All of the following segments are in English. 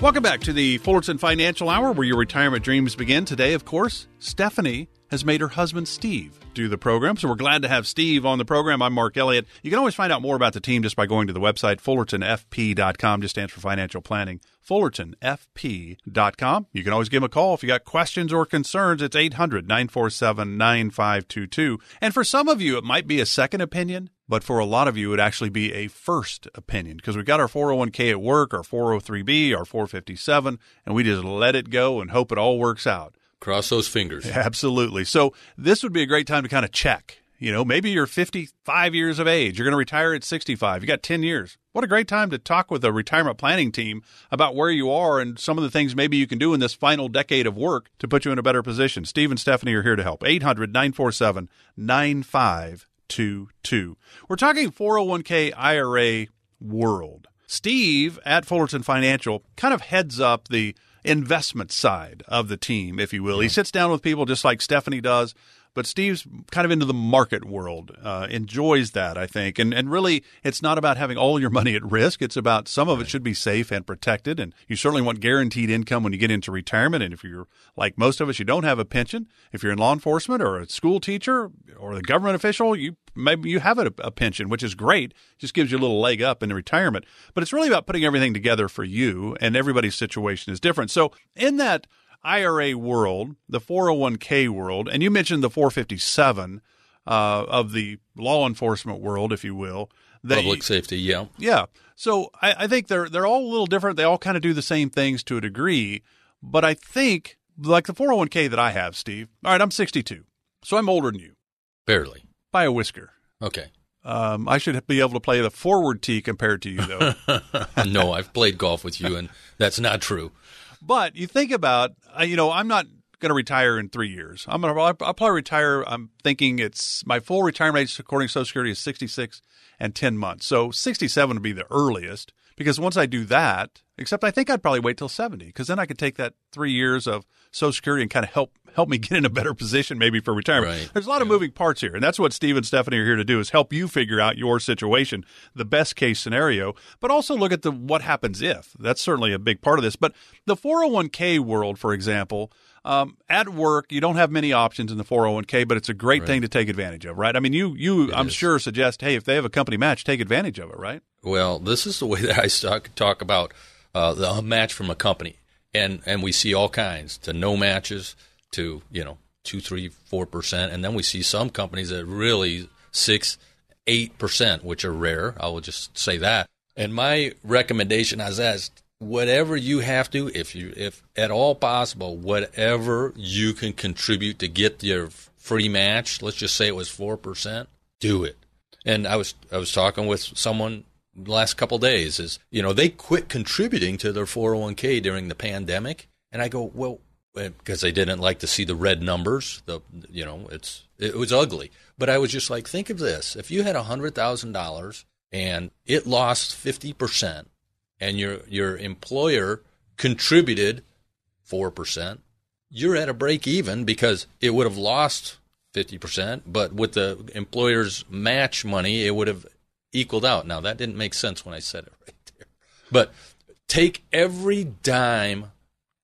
Welcome back to the Fullerton Financial Hour where your retirement dreams begin. Today, of course, Stephanie has made her husband Steve do the program. So we're glad to have Steve on the program. I'm Mark Elliott. You can always find out more about the team just by going to the website fullertonfp.com, just stands for financial planning. fullertonfp.com. You can always give him a call if you got questions or concerns. It's 800-947-9522. And for some of you, it might be a second opinion. But for a lot of you, it would actually be a first opinion because we got our 401k at work, our 403b, our 457, and we just let it go and hope it all works out. Cross those fingers. Absolutely. So this would be a great time to kind of check. You know, maybe you're 55 years of age. You're going to retire at 65. You got 10 years. What a great time to talk with a retirement planning team about where you are and some of the things maybe you can do in this final decade of work to put you in a better position. Steve and Stephanie are here to help. 800 947 9522. We're talking 401k IRA world. Steve at Fullerton Financial kind of heads up the investment side of the team, if you will. Yeah. He sits down with people just like Stephanie does but Steve's kind of into the market world, uh, enjoys that, I think. And, and really, it's not about having all your money at risk. It's about some of it should be safe and protected. And you certainly want guaranteed income when you get into retirement. And if you're like most of us, you don't have a pension. If you're in law enforcement or a school teacher or the government official, you maybe you have a, a pension, which is great. Just gives you a little leg up in retirement. But it's really about putting everything together for you, and everybody's situation is different. So in that IRA world, the 401k world, and you mentioned the 457 uh, of the law enforcement world, if you will. Public safety, yeah. Yeah. So I, I think they're they're all a little different. They all kind of do the same things to a degree. But I think, like the 401k that I have, Steve, all right, I'm 62. So I'm older than you. Barely. By a whisker. Okay. Um, I should be able to play the forward tee compared to you, though. no, I've played golf with you, and that's not true. But you think about, uh, you know, I'm not going to retire in three years. I'm going to, I'll probably retire. I'm thinking it's my full retirement age according to Social Security is 66 and 10 months. So 67 would be the earliest because once I do that, except I think I'd probably wait till 70 because then I could take that three years of Social Security and kind of help help me get in a better position maybe for retirement. Right. There's a lot yeah. of moving parts here, and that's what Steve and Stephanie are here to do is help you figure out your situation, the best case scenario, but also look at the what happens if. That's certainly a big part of this. But the 401k world, for example, um, at work, you don't have many options in the 401k, but it's a great right. thing to take advantage of, right? I mean, you, you, it I'm is. sure suggest, hey, if they have a company match, take advantage of it, right? Well, this is the way that I talk, talk about uh, the match from a company, and and we see all kinds to no matches to you know two, three, four percent, and then we see some companies that really six, eight percent, which are rare. I will just say that. And my recommendation is as whatever you have to, if you if at all possible, whatever you can contribute to get your free match. Let's just say it was four percent. Do it. And I was I was talking with someone the last couple days is you know they quit contributing to their 401k during the pandemic and i go well eh, because they didn't like to see the red numbers. The you know it's it was ugly. But I was just like, think of this: if you had a hundred thousand dollars and it lost fifty percent, and your your employer contributed four percent, you're at a break even because it would have lost fifty percent, but with the employer's match money, it would have equaled out. Now that didn't make sense when I said it right there, but take every dime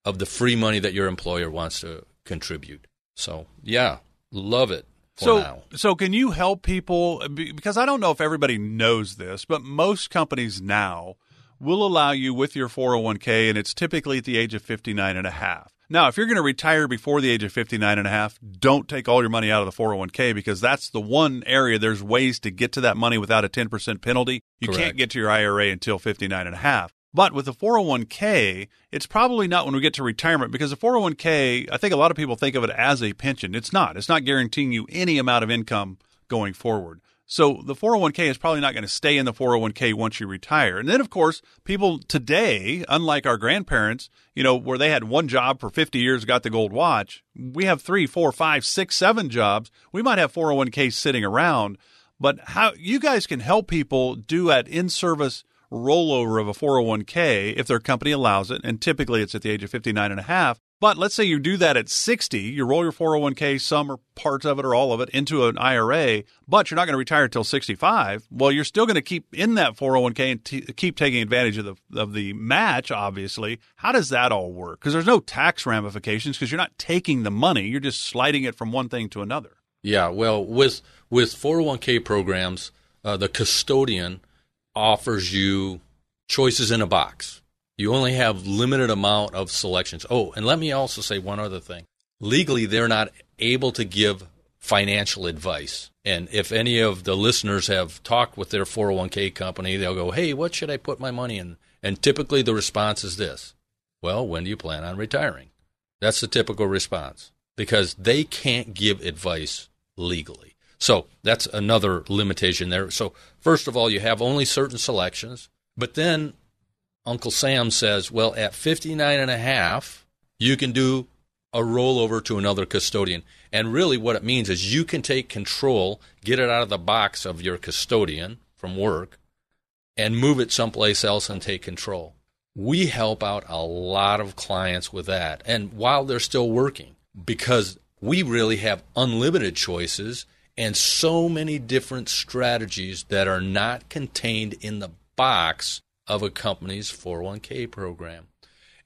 of the free money that your employer wants to contribute. So, yeah, love it. so, now. so can you help people? Because I don't know if everybody knows this, but most companies now will allow you with your 401k, and it's typically at the age of 59 and a half. Now, if you're going to retire before the age of 59 and a half, don't take all your money out of the 401k because that's the one area there's ways to get to that money without a 10% penalty. You Correct. can't get to your IRA until 59 and a half. But with the 401k, it's probably not when we get to retirement because the 401k, I think a lot of people think of it as a pension. It's not. It's not guaranteeing you any amount of income going forward. So the 401k is probably not going to stay in the 401k once you retire. And then, of course, people today, unlike our grandparents, you know, where they had one job for 50 years, got the gold watch, we have three, four, five, six, seven jobs. We might have 401k sitting around. But how you guys can help people do at in service rollover of a 401k if their company allows it, and typically it's at the age of 59 and a half. But let's say you do that at 60, you roll your 401k, some or parts of it or all of it, into an IRA, but you're not going to retire until 65. Well, you're still going to keep in that 401k and t- keep taking advantage of the of the match. Obviously, how does that all work? Because there's no tax ramifications because you're not taking the money, you're just sliding it from one thing to another. Yeah, well, with with 401k programs, uh, the custodian offers you choices in a box. You only have limited amount of selections. Oh, and let me also say one other thing. Legally, they're not able to give financial advice. And if any of the listeners have talked with their 401k company, they'll go, "Hey, what should I put my money in?" And typically the response is this: "Well, when do you plan on retiring?" That's the typical response because they can't give advice legally. So that's another limitation there. So first of all, you have only certain selections, but then Uncle Sam says, well, at 59 and a half, you can do a rollover to another custodian. And really what it means is you can take control, get it out of the box of your custodian from work, and move it someplace else and take control. We help out a lot of clients with that. And while they're still working, because we really have unlimited choices and so many different strategies that are not contained in the box of a company's 401k program.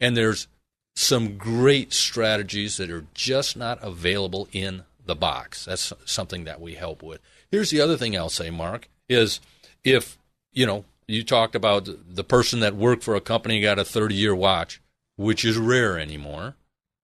And there's some great strategies that are just not available in the box. That's something that we help with. Here's the other thing I'll say, Mark, is if, you know, you talked about the person that worked for a company got a 30 year watch, which is rare anymore.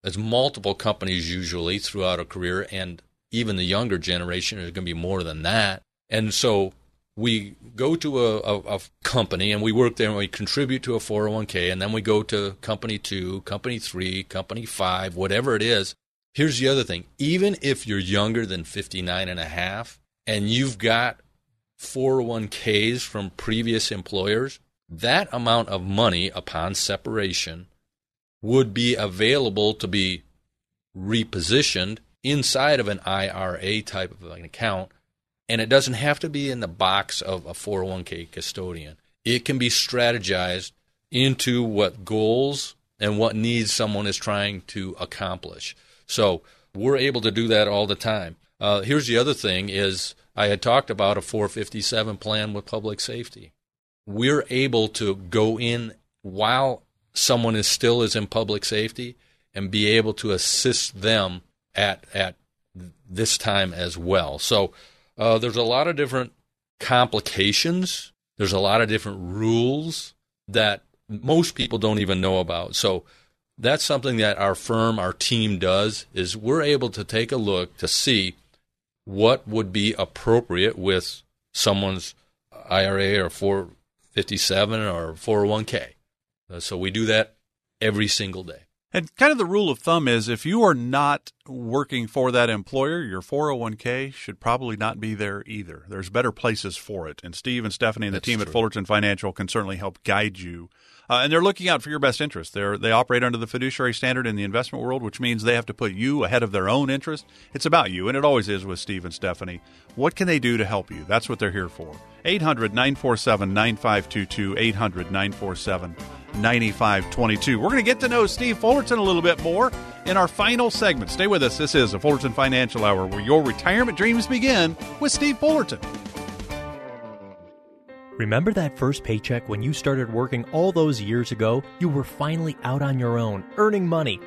There's multiple companies usually throughout a career, and even the younger generation is going to be more than that. And so we go to a, a, a, company and we work there and we contribute to a 401k and then we go to company two, company three, company five, whatever it is. Here's the other thing. Even if you're younger than 59 and a half and you've got 401ks from previous employers, that amount of money upon separation would be available to be repositioned inside of an IRA type of an account and it doesn't have to be in the box of a 401k custodian. It can be strategized into what goals and what needs someone is trying to accomplish. So we're able to do that all the time. Uh, here's the other thing is I had talked about a 457 plan with public safety. We're able to go in while someone is still is in public safety and be able to assist them at at this time as well. So uh, there's a lot of different complications. There's a lot of different rules that most people don't even know about. So that's something that our firm, our team does is we're able to take a look to see what would be appropriate with someone's IRA or 457 or 401k. Uh, so we do that every single day. And kind of the rule of thumb is if you are not working for that employer, your 401k should probably not be there either. There's better places for it. And Steve and Stephanie and the That's team true. at Fullerton Financial can certainly help guide you. Uh, and they're looking out for your best interest. They they operate under the fiduciary standard in the investment world, which means they have to put you ahead of their own interest. It's about you, and it always is with Steve and Stephanie. What can they do to help you? That's what they're here for. 800 947 9522, 800 947 9522. We're going to get to know Steve Fullerton a little bit more in our final segment. Stay with us. This is a Fullerton Financial Hour where your retirement dreams begin with Steve Fullerton. Remember that first paycheck when you started working all those years ago? You were finally out on your own, earning money.